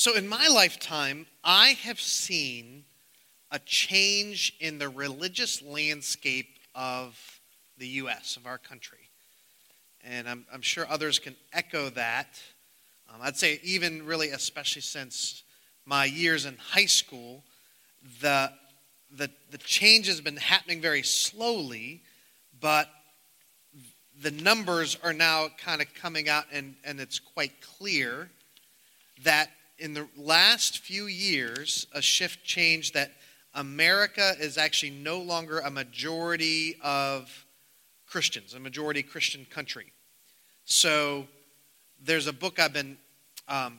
So, in my lifetime, I have seen a change in the religious landscape of the U.S., of our country. And I'm, I'm sure others can echo that. Um, I'd say, even really, especially since my years in high school, the, the, the change has been happening very slowly, but the numbers are now kind of coming out, and, and it's quite clear that in the last few years, a shift changed that America is actually no longer a majority of Christians, a majority Christian country. So there's a book I've been um,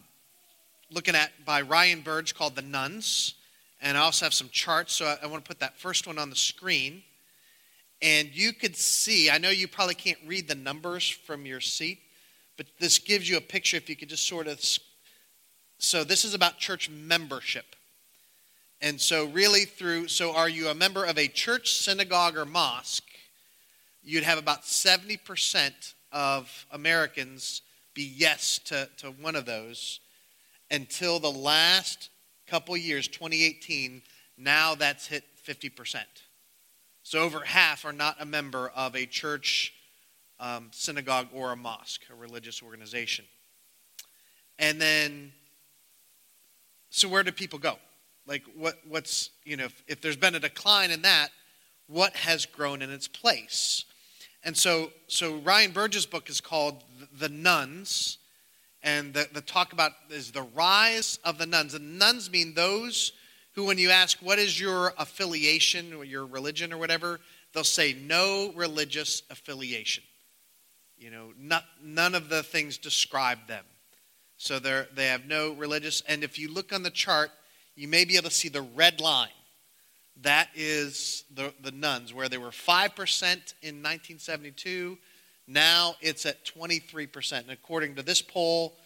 looking at by Ryan Burge called The Nones. And I also have some charts, so I, I want to put that first one on the screen. And you could see, I know you probably can't read the numbers from your seat, but this gives you a picture if you could just sort of. So, this is about church membership. And so, really, through, so are you a member of a church, synagogue, or mosque? You'd have about 70% of Americans be yes to, to one of those until the last couple years, 2018. Now that's hit 50%. So over half are not a member of a church, um, synagogue, or a mosque, a religious organization. And then, so where do people go? Like, what, what's, you know, if, if there's been a decline in that, what has grown in its place? And so, so Ryan Burge's book is called The Nones, And the, the talk about is the rise of the nones. And nones mean those who, when you ask, what is your affiliation or your religion or whatever, they'll say, no religious affiliation. You know, not, none of the things describe them. So they they have no religious. And if you look on the chart, you may be able to see the red line. That is the, the nones, where they were 5% in 1972. Now it's at 23%. And according to this poll,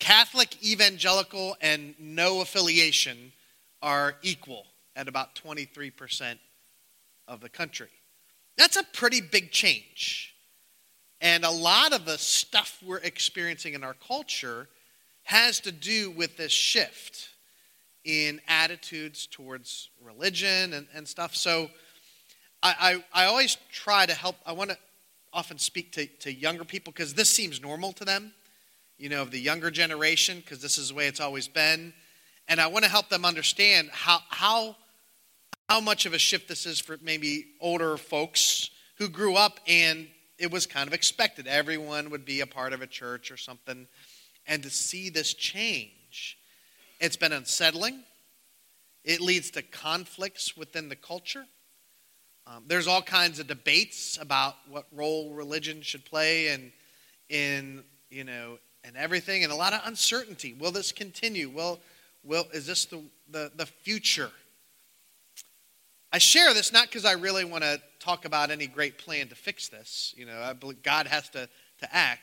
Catholic, evangelical, and no affiliation are equal at about 23% of the country. That's a pretty big change. And a lot of the stuff we're experiencing in our culture has to do with this shift in attitudes towards religion and, and stuff. So I, I, I always try to help, I want to often speak to, to younger people because this seems normal to them, you know, of the younger generation, because this is the way it's always been. And I want to help them understand how, how, how much of a shift this is for maybe older folks who grew up and it was kind of expected. Everyone would be a part of a church or something. And to see this change it's been unsettling. It leads to conflicts within the culture. Um, there's all kinds of debates about what role religion should play and in you know and everything, and a lot of uncertainty. Will this continue? Will will is this the the, the future? I share this not because I really want to talk about any great plan to fix this. You know, I believe God has to to act,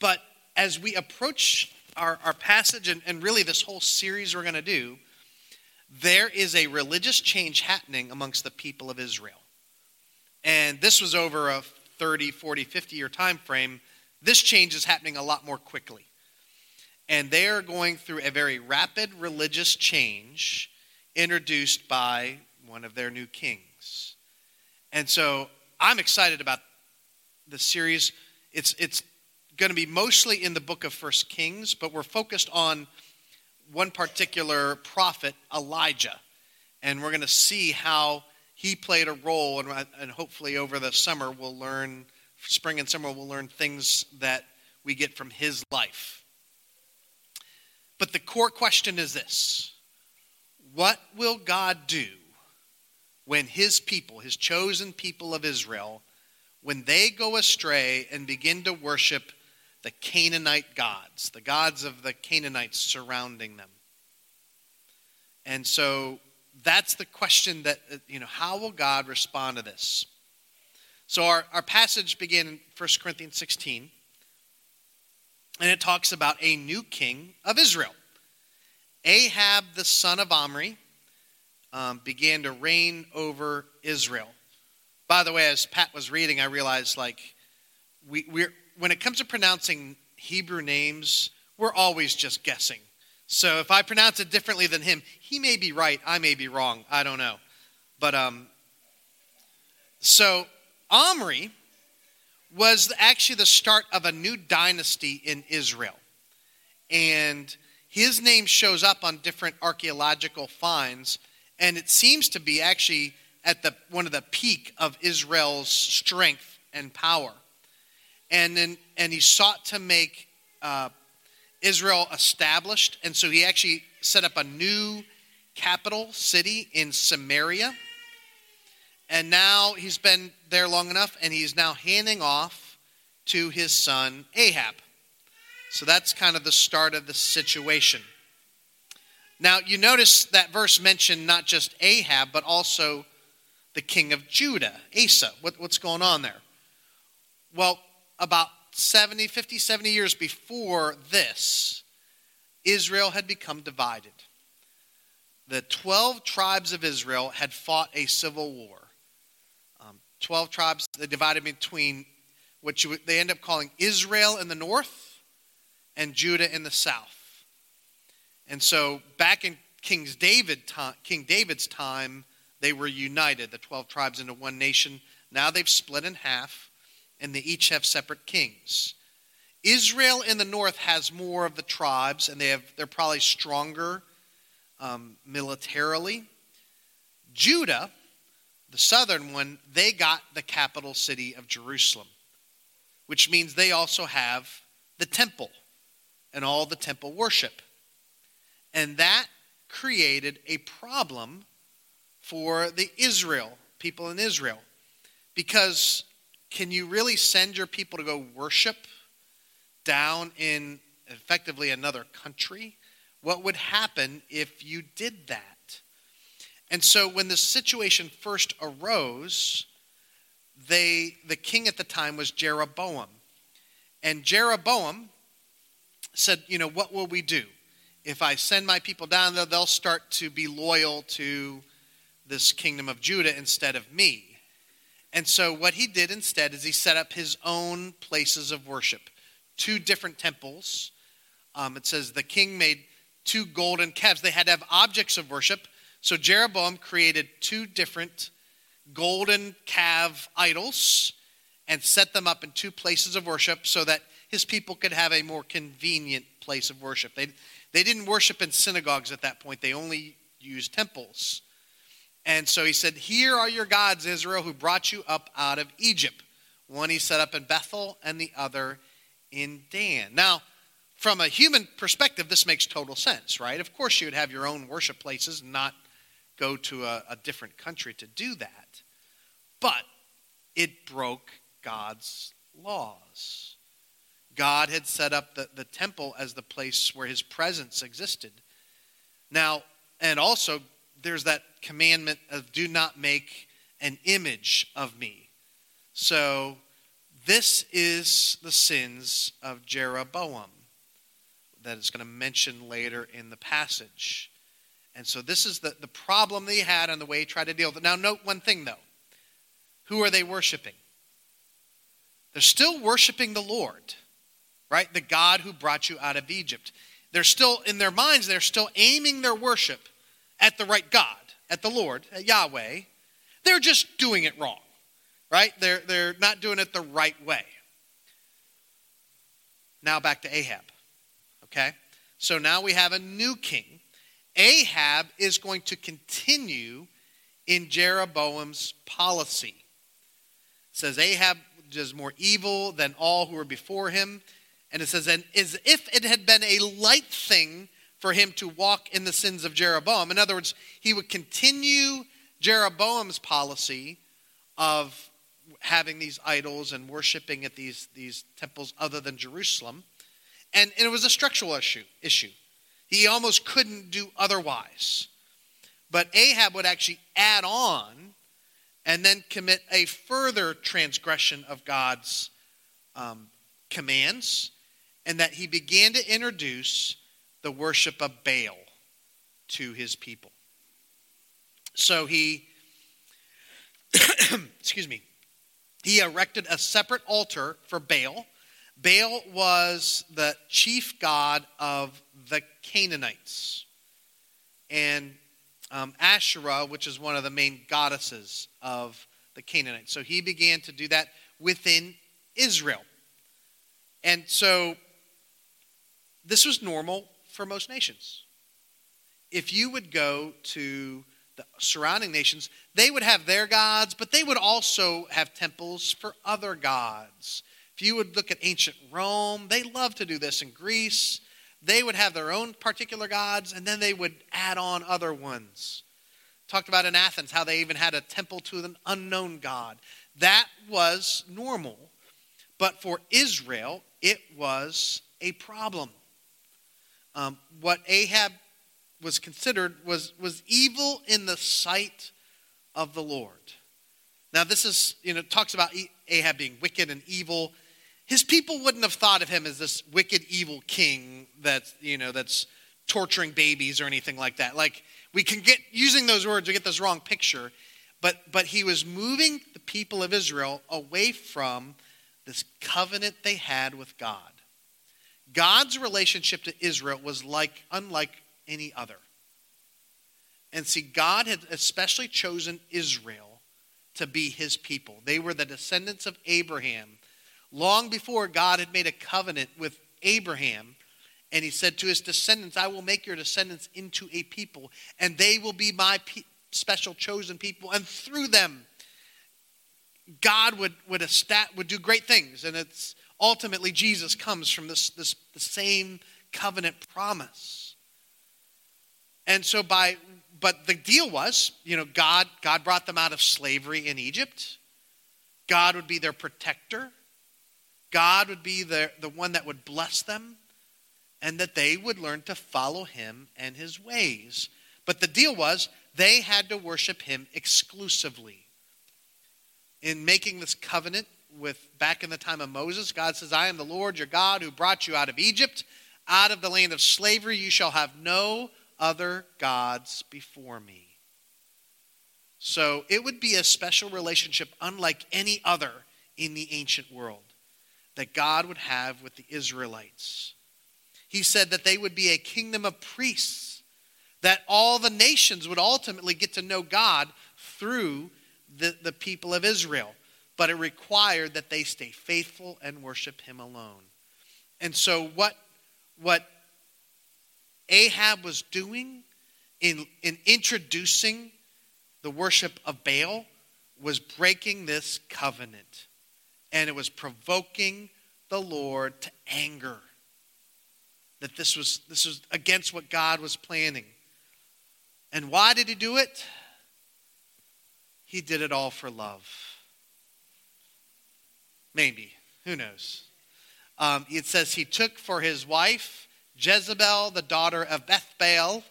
but as we approach our, our passage and, and really this whole series we're going to do, there is a religious change happening amongst the people of Israel. And this was over a 30, 40, 50 year time frame. This change is happening a lot more quickly. And they are going through a very rapid religious change introduced by one of their new kings. And so I'm excited about the series. It's, it's going to be mostly in the book of First Kings, but we're focused on one particular prophet, Elijah. And we're going to see how he played a role, and, and hopefully over the summer we'll learn, spring and summer, we'll learn things that we get from his life. But the core question is this What will God do when his people, his chosen people of Israel, when they go astray and begin to worship the Canaanite gods, the gods of the Canaanites surrounding them. And so that's the question that, uh, you know, how will God respond to this? So our, our passage began in 1 Corinthians 16, and it talks about a new king of Israel. Ahab, the son of Omri, um, began to reign over Israel. By the way, as Pat was reading, I realized like we, we're when it comes to pronouncing Hebrew names, we're always just guessing. So if I pronounce it differently than him, he may be right, I may be wrong, I don't know. But um so Omri was actually the start of a new dynasty in Israel. And his name shows up on different archaeological finds, and it seems to be actually at the one of the peak of Israel's strength and power. And then and he sought to make uh, Israel established, and so he actually set up a new capital city in Samaria. And now he's been there long enough, and he's now handing off to his son Ahab. So that's kind of the start of the situation. Now, you notice that verse mentioned not just Ahab, but also the king of Judah, Asa. What, what's going on there? Well, about 70, 50, 70 years before this, Israel had become divided. The 12 tribes of Israel had fought a civil war. Um, 12 tribes, they divided between what you, they end up calling Israel in the north and Judah in the south. And so back in King's David King David's time, they were united, the 12 tribes into one nation. Now they've split in half, and they each have separate kings. Israel in the north has more of the tribes, and they have, they're probably stronger um, militarily. Judah, the southern one, they got the capital city of Jerusalem, which means they also have the temple and all the temple worship. And that created a problem for the Israel, people in Israel. Because can you really send your people to go worship down in effectively another country? What would happen if you did that? And so when the situation first arose, they the king at the time was Jeroboam. And Jeroboam said, you know, what will we do? If I send my people down there, they'll start to be loyal to this kingdom of Judah instead of me. And so what he did instead is he set up his own places of worship, two different temples. Um, it says the king made two golden calves. They had to have objects of worship. So Jeroboam created two different golden calf idols and set them up in two places of worship so that his people could have a more convenient place of worship. They, they didn't worship in synagogues at that point, they only used temples. And so he said, Here are your gods, Israel, who brought you up out of Egypt. One he set up in Bethel, and the other in Dan. Now, from a human perspective, this makes total sense, right? Of course, you would have your own worship places not go to a, a different country to do that. But it broke God's laws. God had set up the, the temple as the place where his presence existed. Now, and also, there's that commandment of do not make an image of me. So, this is the sins of Jeroboam that is going to mention later in the passage. And so, this is the, the problem he had and the way he tried to deal with it. Now, note one thing, though. Who are they worshiping? They're still worshiping the Lord right? The God who brought you out of Egypt. They're still, in their minds, they're still aiming their worship at the right God, at the Lord, at Yahweh. They're just doing it wrong, right? They're, they're not doing it the right way. Now back to Ahab, okay? So now we have a new king. Ahab is going to continue in Jeroboam's policy. It says Ahab does more evil than all who were before him. And it says, and as if it had been a light thing for him to walk in the sins of Jeroboam. In other words, he would continue Jeroboam's policy of having these idols and worshiping at these, these temples other than Jerusalem. And, and it was a structural issue, issue. He almost couldn't do otherwise. But Ahab would actually add on and then commit a further transgression of God's um, commands and that he began to introduce the worship of Baal to his people. So he, excuse me, he erected a separate altar for Baal Baal was the chief god of the Canaanites. And um, Asherah, which is one of the main goddesses of the Canaanites. So he began to do that within Israel. And so this was normal for most nations. If you would go to the surrounding nations, they would have their gods, but they would also have temples for other gods. If you would look at ancient Rome, they loved to do this in Greece. They would have their own particular gods, and then they would add on other ones. Talked about in Athens how they even had a temple to an unknown God. That was normal. But for Israel, it was a problem. Um, what Ahab was considered was, was evil in the sight of the Lord. Now, this is, you know, talks about Ahab being wicked and evil. His people wouldn't have thought of him as this wicked, evil king that's, you know, that's torturing babies or anything like that. Like, we can get, using those words, we get this wrong picture. But, but he was moving the people of Israel away from this covenant they had with God. God's relationship to Israel was like unlike any other. And see, God had especially chosen Israel to be his people. They were the descendants of Abraham. Long before God had made a covenant with Abraham, and he said to his descendants, I will make your descendants into a people, and they will be my pe- special chosen people. And through them, God would, would, estat- would do great things. And it's ultimately Jesus comes from this, this the same covenant promise. And so by but the deal was, you know, God God brought them out of slavery in Egypt. God would be their protector. God would be the, the one that would bless them and that they would learn to follow him and his ways. But the deal was they had to worship him exclusively. In making this covenant with back in the time of Moses, God says, I am the Lord your God who brought you out of Egypt, out of the land of slavery. You shall have no other gods before me. So it would be a special relationship unlike any other in the ancient world that God would have with the Israelites. He said that they would be a kingdom of priests, that all the nations would ultimately get to know God through the, the people of Israel. But it required that they stay faithful and worship Him alone. And so, what, what Ahab was doing in, in introducing the worship of Baal was breaking this covenant. And it was provoking the Lord to anger. That this was, this was against what God was planning. And why did he do it? He did it all for love. Maybe. Who knows? Um, it says he took for his wife Jezebel, the daughter of Bethbaal,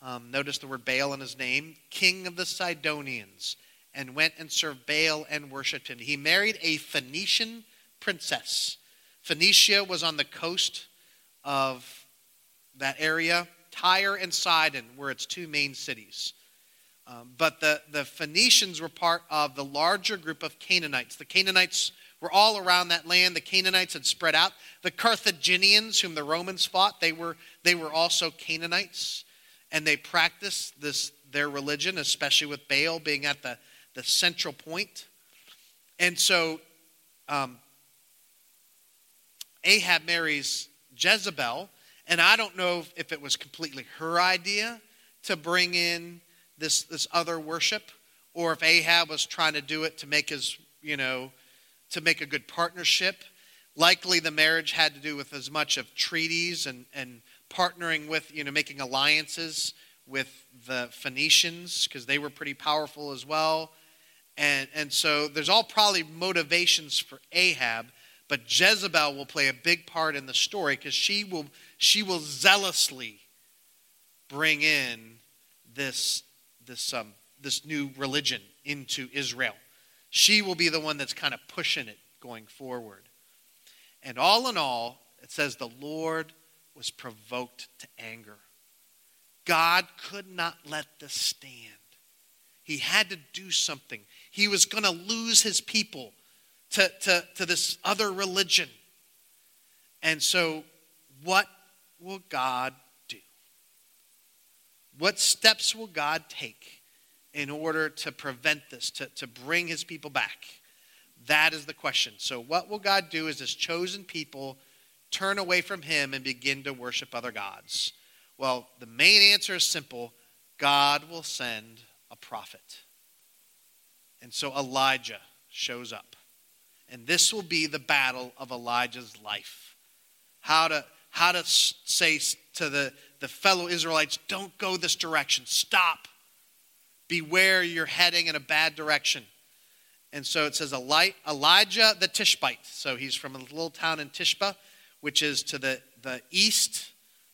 um, notice the word Baal in his name, king of the Sidonians, and went and served Baal and worshiped him. He married a Phoenician princess. Phoenicia was on the coast of that area. Tyre and Sidon were its two main cities. Um, but the, the Phoenicians were part of the larger group of Canaanites. The Canaanites were all around that land. The Canaanites had spread out. The Carthaginians, whom the Romans fought, they were, they were also Canaanites. And they practiced this, their religion, especially with Baal being at the, the central point. And so um, Ahab marries Jezebel. And I don't know if it was completely her idea to bring in this, this other worship or if Ahab was trying to do it to make his, you know, to make a good partnership. Likely the marriage had to do with as much of treaties and, and partnering with, you know, making alliances with the Phoenicians because they were pretty powerful as well. And, and so there's all probably motivations for Ahab, but Jezebel will play a big part in the story because she will, she will zealously bring in this, this, um, this new religion into Israel. She will be the one that's kind of pushing it going forward. And all in all, it says the Lord was provoked to anger. God could not let this stand. He had to do something. He was going to lose his people to, to, to this other religion. And so, what will God do? What steps will God take in order to prevent this, to, to bring his people back? That is the question. So, what will God do as his chosen people turn away from him and begin to worship other gods? Well, the main answer is simple God will send a prophet. And so Elijah shows up. And this will be the battle of Elijah's life. How to, how to say to the, the fellow Israelites, don't go this direction, stop. Beware, you're heading in a bad direction. And so it says Elijah the Tishbite. So he's from a little town in Tishba, which is to the, the east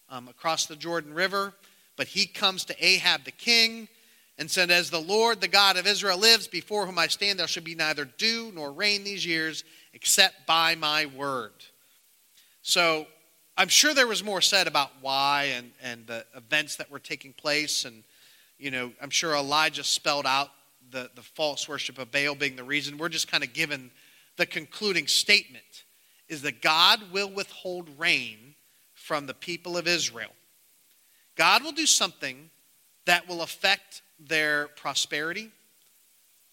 um, across the Jordan River. But he comes to Ahab the king and said, As the Lord, the God of Israel, lives, before whom I stand, there shall be neither dew nor rain these years, except by my word. So I'm sure there was more said about why and, and the events that were taking place. And, you know, I'm sure Elijah spelled out the, the false worship of Baal being the reason. We're just kind of given the concluding statement is that God will withhold rain from the people of Israel. God will do something that will affect their prosperity,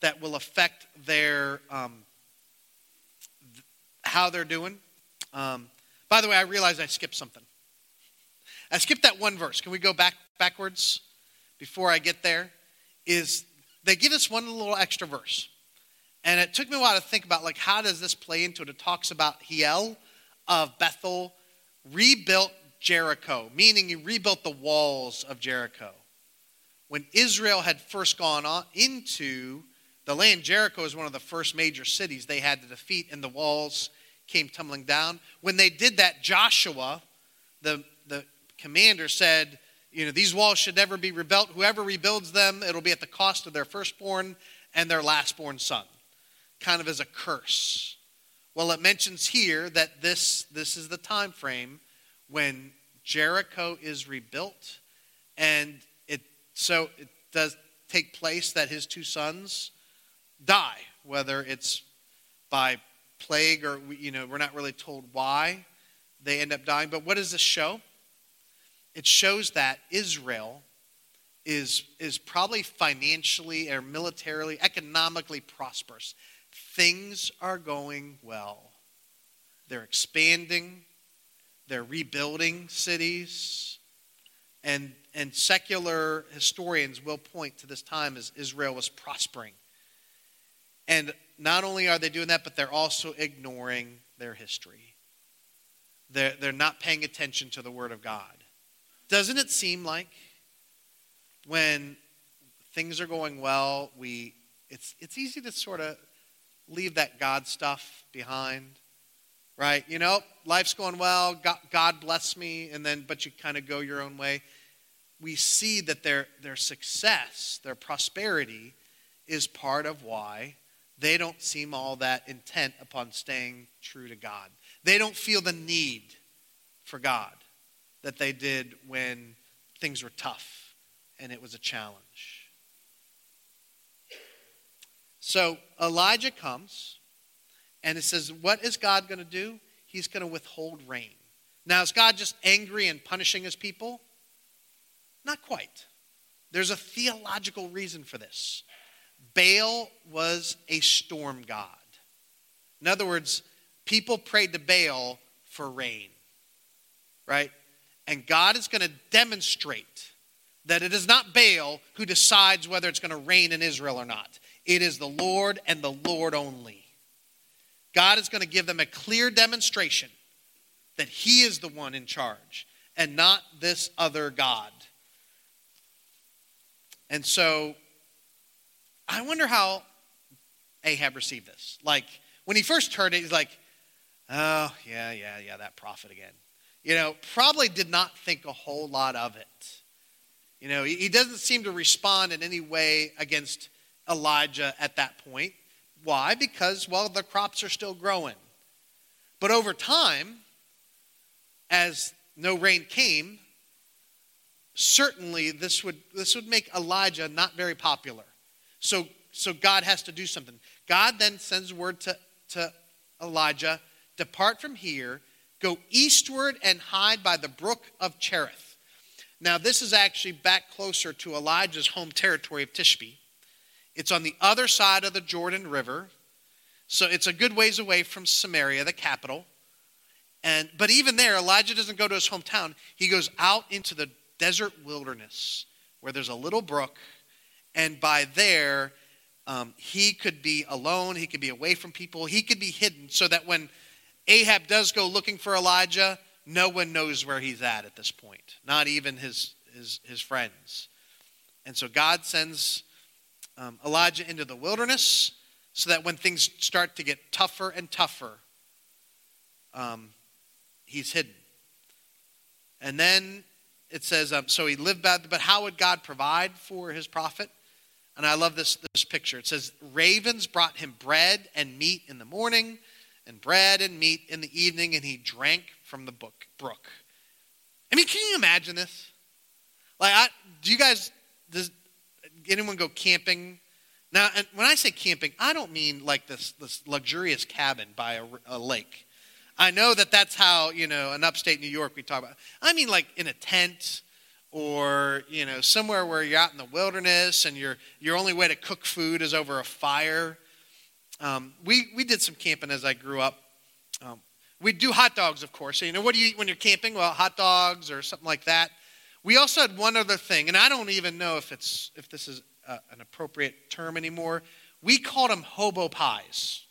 that will affect their um, how they're doing. Um, by the way, I realized I skipped something. I skipped that one verse. Can we go back backwards before I get there? Is they give us one little extra verse. And it took me a while to think about like how does this play into it? It talks about Hiel of Bethel rebuilt Jericho, meaning he rebuilt the walls of Jericho when Israel had first gone on into the land, Jericho is one of the first major cities they had to defeat, and the walls came tumbling down. When they did that, Joshua, the, the commander, said, You know, these walls should never be rebuilt. Whoever rebuilds them, it'll be at the cost of their firstborn and their lastborn son, kind of as a curse. Well, it mentions here that this, this is the time frame when Jericho is rebuilt and it so it does take place that his two sons die, whether it's by plague or, you know, we're not really told why they end up dying. But what does this show? It shows that Israel is, is probably financially or militarily, economically prosperous. Things are going well. They're expanding, they're rebuilding cities, and and secular historians will point to this time as Israel was prospering. And not only are they doing that, but they're also ignoring their history. They're, they're not paying attention to the Word of God. Doesn't it seem like when things are going well, we, it's, it's easy to sort of leave that God stuff behind, right? You know, life's going well, God, God bless me, and then, but you kind of go your own way we see that their, their success, their prosperity, is part of why they don't seem all that intent upon staying true to God. They don't feel the need for God that they did when things were tough and it was a challenge. So Elijah comes and it says, What is God going to do? He's going to withhold rain. Now, is God just angry and punishing his people? Not quite. There's a theological reason for this. Baal was a storm god. In other words, people prayed to Baal for rain, right? And God is going to demonstrate that it is not Baal who decides whether it's going to rain in Israel or not. It is the Lord and the Lord only. God is going to give them a clear demonstration that He is the one in charge and not this other God. And so I wonder how Ahab received this. Like, when he first heard it, he's like, oh, yeah, yeah, yeah, that prophet again. You know, probably did not think a whole lot of it. You know, he doesn't seem to respond in any way against Elijah at that point. Why? Because, well, the crops are still growing. But over time, as no rain came, certainly this would, this would make Elijah not very popular. So, so God has to do something. God then sends word to, to Elijah Depart from here, Go eastward and hide by the brook of Cherith. Now, this is actually back closer to Elijah's home territory of Tishbe. It's on the other side of the Jordan River. So it's a good ways away from Samaria, the capital. And, but even there, Elijah doesn't go to his hometown. He goes out into the desert wilderness where there's a little brook. And by there, um, he could be alone. He could be away from people. He could be hidden so that when Ahab does go looking for Elijah, no one knows where he's at at this point, not even his, his, his friends. And so God sends um, Elijah into the wilderness so that when things start to get tougher and tougher, um, he's hidden. And then it says, um, so he lived bad, but how would God provide for his prophet? And I love this, this picture. It says, Ravens brought him bread and meat in the morning, and bread and meat in the evening, and he drank from the book, brook. I mean, can you imagine this? Like, I, do you guys, does anyone go camping? Now, when I say camping, I don't mean like this, this luxurious cabin by a, a lake. I know that that's how, you know, in upstate New York we talk about. I mean, like in a tent or, you know, somewhere where you're out in the wilderness and your, your only way to cook food is over a fire. Um, we, we did some camping as I grew up. Um, we do hot dogs, of course. So, you know, what do you eat when you're camping? Well, hot dogs or something like that. We also had one other thing, and I don't even know if, it's, if this is a, an appropriate term anymore. We called them hobo pies.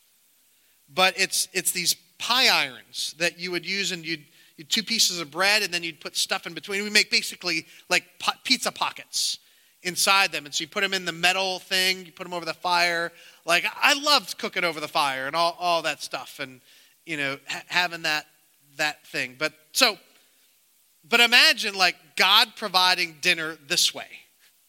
But it's, it's these pie irons that you would use, and you'd, you'd two pieces of bread, and then you'd put stuff in between. We make basically like pizza pockets inside them. And so you put them in the metal thing, you put them over the fire. Like, I loved cooking over the fire and all, all that stuff and, you know, ha- having that, that thing. But so, but imagine like God providing dinner this way,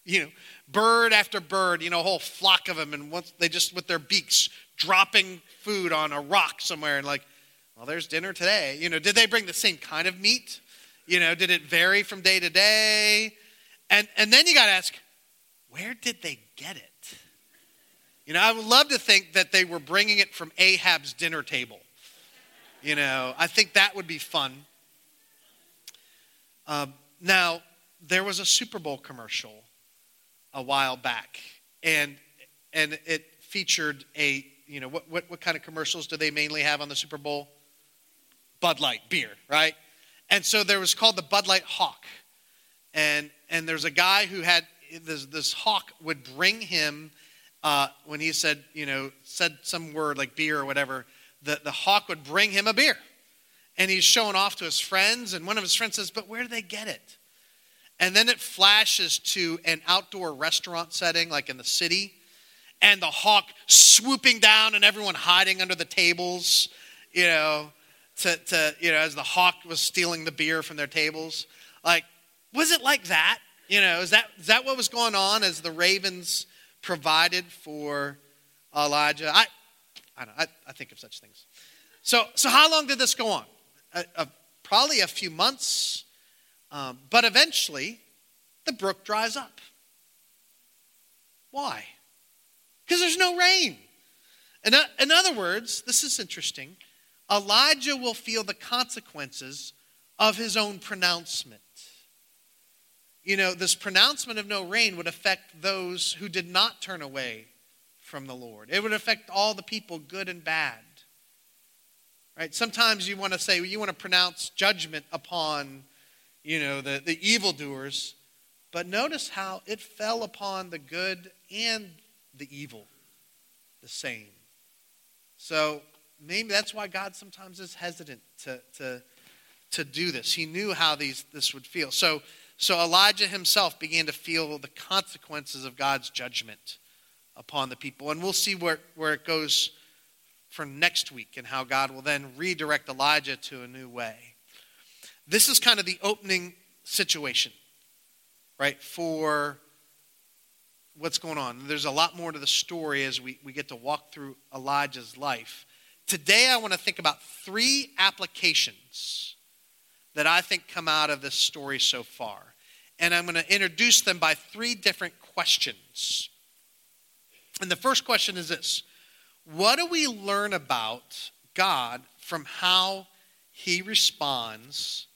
you know, bird after bird, you know, a whole flock of them. And once they just, with their beaks, dropping food on a rock somewhere and like, well, there's dinner today. You know, did they bring the same kind of meat? You know, did it vary from day to day? And, and then you got to ask, where did they get it? You know, I would love to think that they were bringing it from Ahab's dinner table. You know, I think that would be fun. Um, now, there was a Super Bowl commercial a while back, and and it featured a you know what what, what kind of commercials do they mainly have on the Super Bowl? Bud Light beer, right? And so there was called the Bud Light Hawk, and and there's a guy who had this, this hawk would bring him uh, when he said, you know, said some word like beer or whatever, the, the hawk would bring him a beer. And he's showing off to his friends, and one of his friends says, But where do they get it? And then it flashes to an outdoor restaurant setting, like in the city, and the hawk swooping down and everyone hiding under the tables, you know, to, to you know, as the hawk was stealing the beer from their tables. Like, was it like that? You know, is that, is that what was going on as the ravens provided for Elijah? I, I, know, I, I think of such things. So, so how long did this go on? A, a, probably a few months, um, but eventually the brook dries up. Why? Because there's no rain. In, in other words, this is interesting. Elijah will feel the consequences of his own pronouncement you know, this pronouncement of no rain would affect those who did not turn away from the Lord. It would affect all the people, good and bad. Right? Sometimes you want to say, you want to pronounce judgment upon, you know, the, the evildoers. But notice how it fell upon the good and the evil the same. So maybe that's why God sometimes is hesitant to, to, to do this. He knew how these, this would feel. So so Elijah himself began to feel the consequences of God's judgment upon the people. And we'll see where, where it goes for next week and how God will then redirect Elijah to a new way. This is kind of the opening situation, right, for what's going on. There's a lot more to the story as we, we get to walk through Elijah's life. Today, I want to think about three applications that I think come out of this story so far and I'm going to introduce them by three different questions. And the first question is this What do we learn about God from how he responds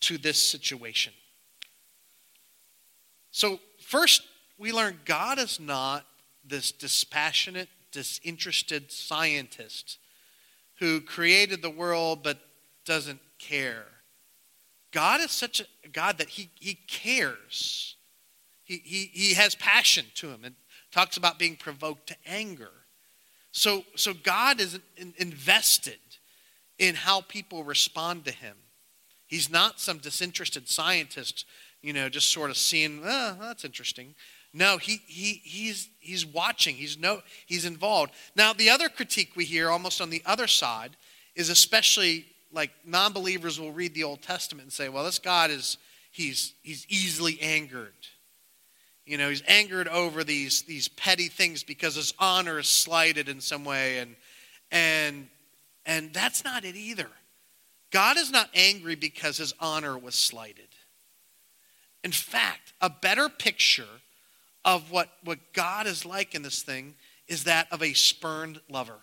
to this situation. So, first, we learn God is not this dispassionate, disinterested scientist who created the world but doesn't care. God is such a God that he, he cares. He, he, he has passion to him and talks about being provoked to anger. So, so God is invested in how people respond to him. He's not some disinterested scientist, you know, just sort of seeing, oh, that's interesting. No, he, he, he's, he's watching. He's, no, he's involved. Now, the other critique we hear almost on the other side is especially like non-believers will read the Old Testament and say, well, this God is, he's, he's easily angered. You know, he's angered over these, these petty things because his honor is slighted in some way. And, and, and that's not it either. God is not angry because his honor was slighted. In fact, a better picture of what, what God is like in this thing is that of a spurned lover.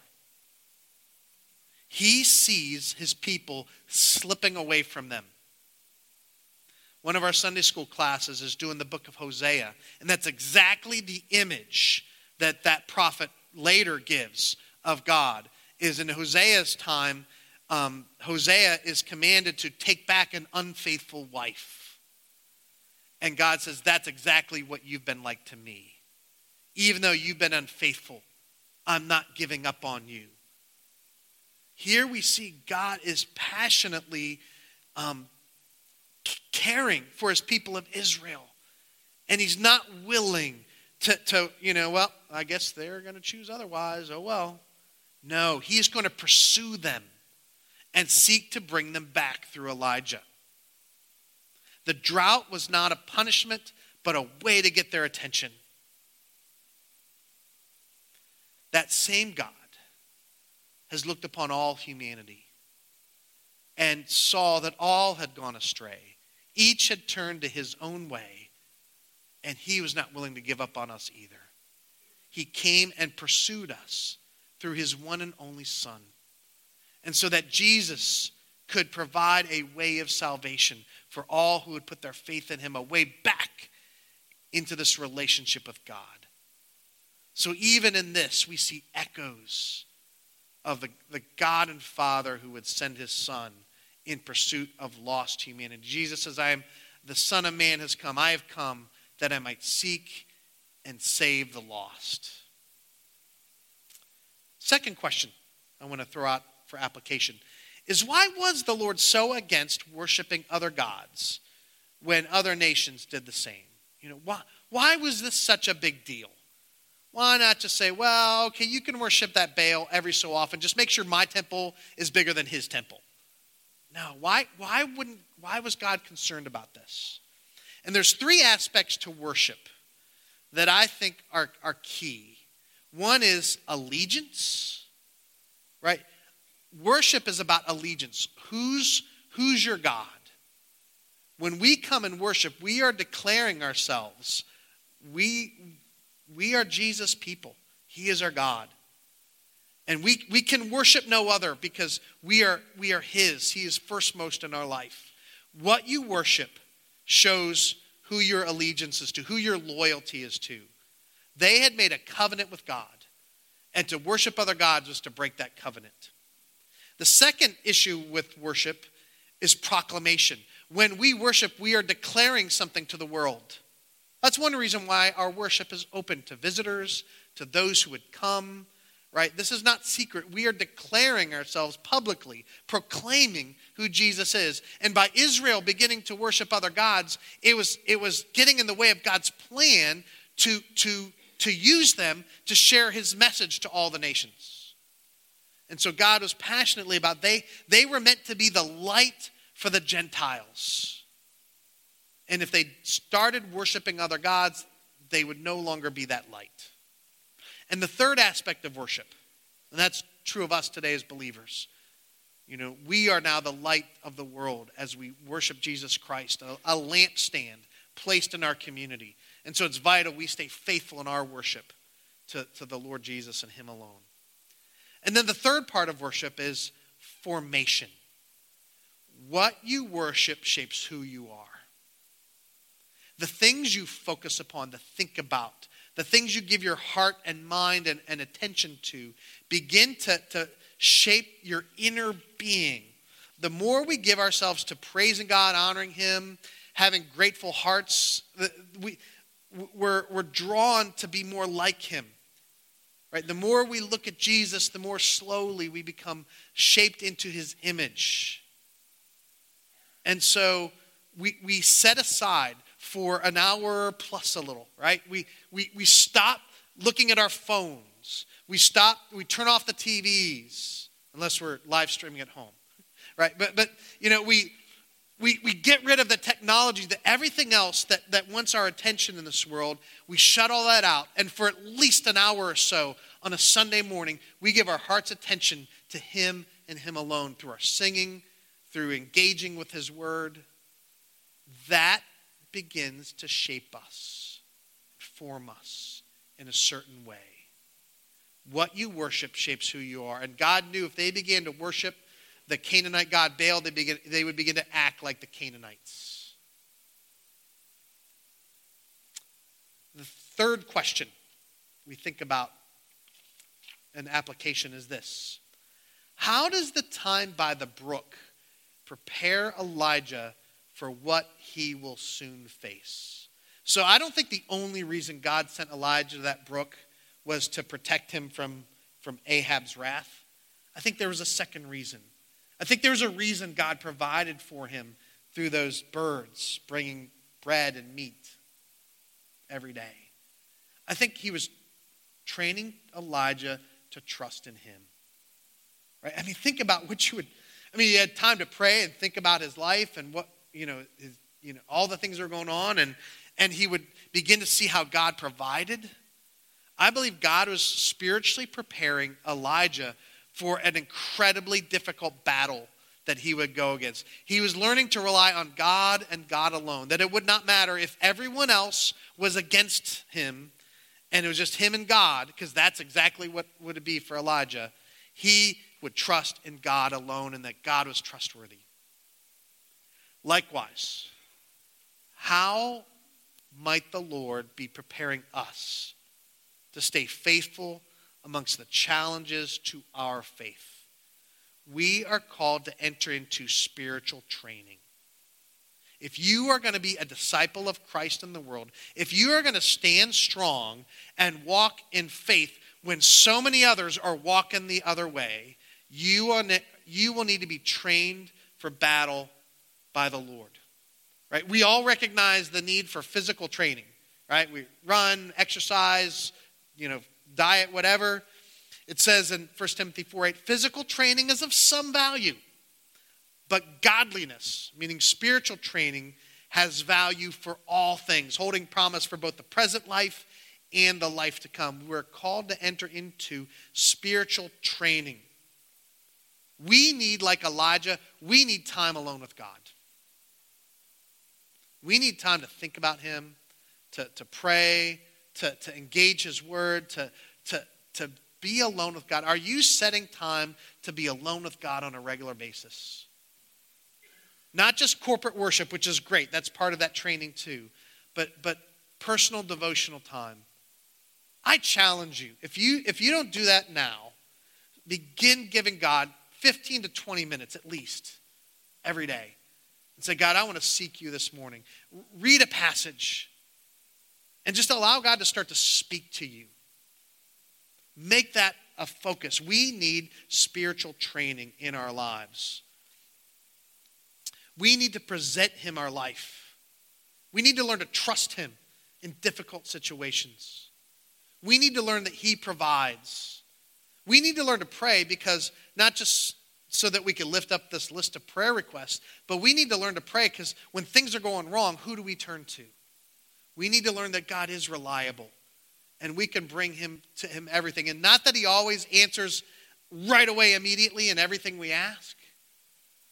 He sees his people slipping away from them. One of our Sunday school classes is doing the book of Hosea, and that's exactly the image that that prophet later gives of God. Is in Hosea's time, um, Hosea is commanded to take back an unfaithful wife. And God says, That's exactly what you've been like to me. Even though you've been unfaithful, I'm not giving up on you. Here we see God is passionately um, caring for his people of Israel. And he's not willing to, to, you know, well, I guess they're going to choose otherwise. Oh, well. No, he's going to pursue them and seek to bring them back through Elijah. The drought was not a punishment, but a way to get their attention. That same God has looked upon all humanity and saw that all had gone astray. Each had turned to his own way, and he was not willing to give up on us either. He came and pursued us through his one and only Son. And so that Jesus could provide a way of salvation for all who would put their faith in him, a way back into this relationship with God. So even in this, we see echoes of the, the God and Father who would send his Son in pursuit of lost humanity. Jesus says, I am the Son of Man has come. I have come that I might seek and save the lost. Second question I want to throw out for application is why was the Lord so against worshiping other gods when other nations did the same? You know, why, why was this such a big deal? Why not just say, well, okay, you can worship that Baal every so often. Just make sure my temple is bigger than his temple. No, why, why, wouldn't, why was God concerned about this? And there's three aspects to worship that I think are, are key. One is allegiance, right? Worship is about allegiance. Who's, who's your God? When we come and worship, we are declaring ourselves. We, we are Jesus' people. He is our God. And we, we can worship no other because we are, we are His. He is firstmost in our life. What you worship shows who your allegiance is to, who your loyalty is to. They had made a covenant with God, and to worship other gods was to break that covenant. The second issue with worship is proclamation. When we worship, we are declaring something to the world. That's one reason why our worship is open to visitors, to those who would come, right? This is not secret. We are declaring ourselves publicly, proclaiming who Jesus is. And by Israel beginning to worship other gods, it was, it was getting in the way of God's plan to, to, to use them to share his message to all the nations. And so God was passionately about they they were meant to be the light for the Gentiles. And if they started worshiping other gods, they would no longer be that light. And the third aspect of worship, and that's true of us today as believers. You know, we are now the light of the world as we worship Jesus Christ, a, a lampstand placed in our community. And so it's vital we stay faithful in our worship to, to the Lord Jesus and Him alone. And then the third part of worship is formation. what you worship shapes who you are. The things you focus upon, the think about, the things you give your heart and mind and, and attention to begin to, to shape your inner being. The more we give ourselves to praising God, honoring Him, having grateful hearts, we, we're, we're drawn to be more like Him. Right? The more we look at Jesus, the more slowly we become shaped into His image. And so we, we set aside for an hour plus a little, right? We, we, we stop looking at our phones. We stop, we turn off the TVs, unless we're live streaming at home, right? But, but you know, we, we, we get rid of the technology, that everything else that, that wants our attention in this world, we shut all that out. And for at least an hour or so on a Sunday morning, we give our heart's attention to Him and Him alone through our singing, through engaging with His Word. That begins to shape us, form us in a certain way. What you worship shapes who you are. And God knew if they began to worship the Canaanite god Baal, they, begin, they would begin to act like the Canaanites. The third question we think about an application is this How does the time by the brook prepare Elijah for what he will soon face. So I don't think the only reason God sent Elijah to that brook was to protect him from, from Ahab's wrath. I think there was a second reason. I think there was a reason God provided for him through those birds bringing bread and meat every day. I think he was training Elijah to trust in him. Right? I mean, think about what you would. I mean, he had time to pray and think about his life and what you know, his, you know, all the things that are going on, and, and he would begin to see how God provided. I believe God was spiritually preparing Elijah for an incredibly difficult battle that he would go against. He was learning to rely on God and God alone, that it would not matter if everyone else was against him and it was just him and God, because that's exactly what would it be for Elijah. He would trust in God alone and that God was trustworthy. Likewise, how might the Lord be preparing us to stay faithful amongst the challenges to our faith? We are called to enter into spiritual training. If you are going to be a disciple of Christ in the world, if you are going to stand strong and walk in faith when so many others are walking the other way, you, you will need to be trained for battle by the Lord. Right? We all recognize the need for physical training, right? We run, exercise, you know, diet, whatever. It says in 1 Timothy 4 8, physical training is of some value, but godliness, meaning spiritual training, has value for all things, holding promise for both the present life and the life to come. We're called to enter into spiritual training. We need, like Elijah, we need time alone with God. We need time to think about Him, to, to pray, to, to engage His Word, to, to, to be alone with God. Are you setting time to be alone with God on a regular basis? Not just corporate worship, which is great, that's part of that training too, but, but personal devotional time. I challenge you, if you, if you don't do that now, begin giving God 15 to 20 minutes at least every day and say, God, I want to seek you this morning. Read a passage and just allow God to start to speak to you. Make that a focus. We need spiritual training in our lives. We need to present Him our life. We need to learn to trust Him in difficult situations. We need to learn that He provides. We need to learn to pray because not just so that we can lift up this list of prayer requests. But we need to learn to pray because when things are going wrong, who do we turn to? We need to learn that God is reliable and we can bring him to him everything. And not that he always answers right away immediately in everything we ask,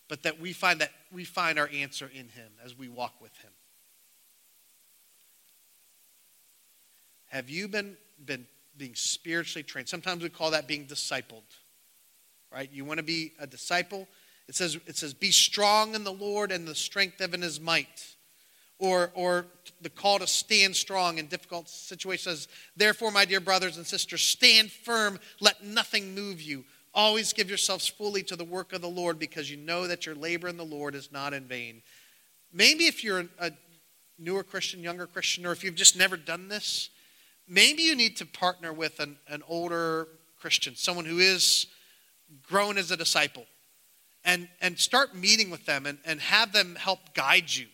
but that we find that we find our answer in him as we walk with him. Have you been, been being spiritually trained? Sometimes we call that being discipled right? You want to be a disciple. It says, it says, Be strong in the Lord and the strength of his might. Or, or the call to stand strong in difficult situations Therefore, my dear brothers and sisters, stand firm, let nothing move you. Always give yourselves fully to the work of the Lord because you know that your labor in the Lord is not in vain. Maybe if you're a newer Christian, younger Christian, or if you've just never done this, maybe you need to partner with an, an older Christian, someone who is grown as a disciple, and, and start meeting with them and, and have them help guide you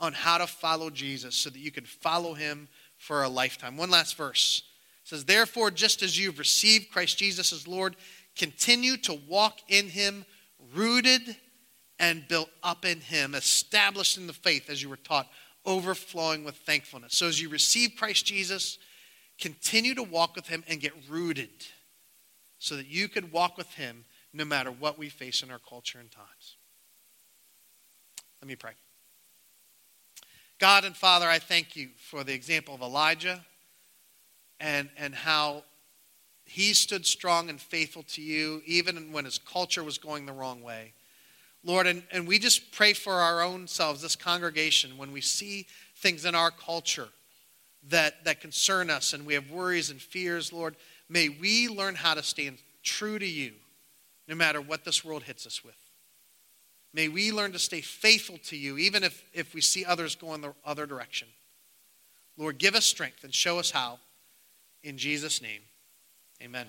on how to follow Jesus so that you can follow him for a lifetime. One last verse it says, Therefore, just as you've received Christ Jesus as Lord, continue to walk in him, rooted and built up in him, established in the faith as you were taught, overflowing with thankfulness. So as you receive Christ Jesus, continue to walk with him and get rooted so that you could walk with him no matter what we face in our culture and times. Let me pray. God and Father, I thank you for the example of Elijah and, and how he stood strong and faithful to you, even when his culture was going the wrong way. Lord, and, and we just pray for our own selves, this congregation, when we see things in our culture that, that concern us and we have worries and fears, Lord, may we learn how to stand true to you no matter what this world hits us with. May we learn to stay faithful to you, even if, if we see others go in the other direction. Lord, give us strength and show us how. In Jesus' name, amen.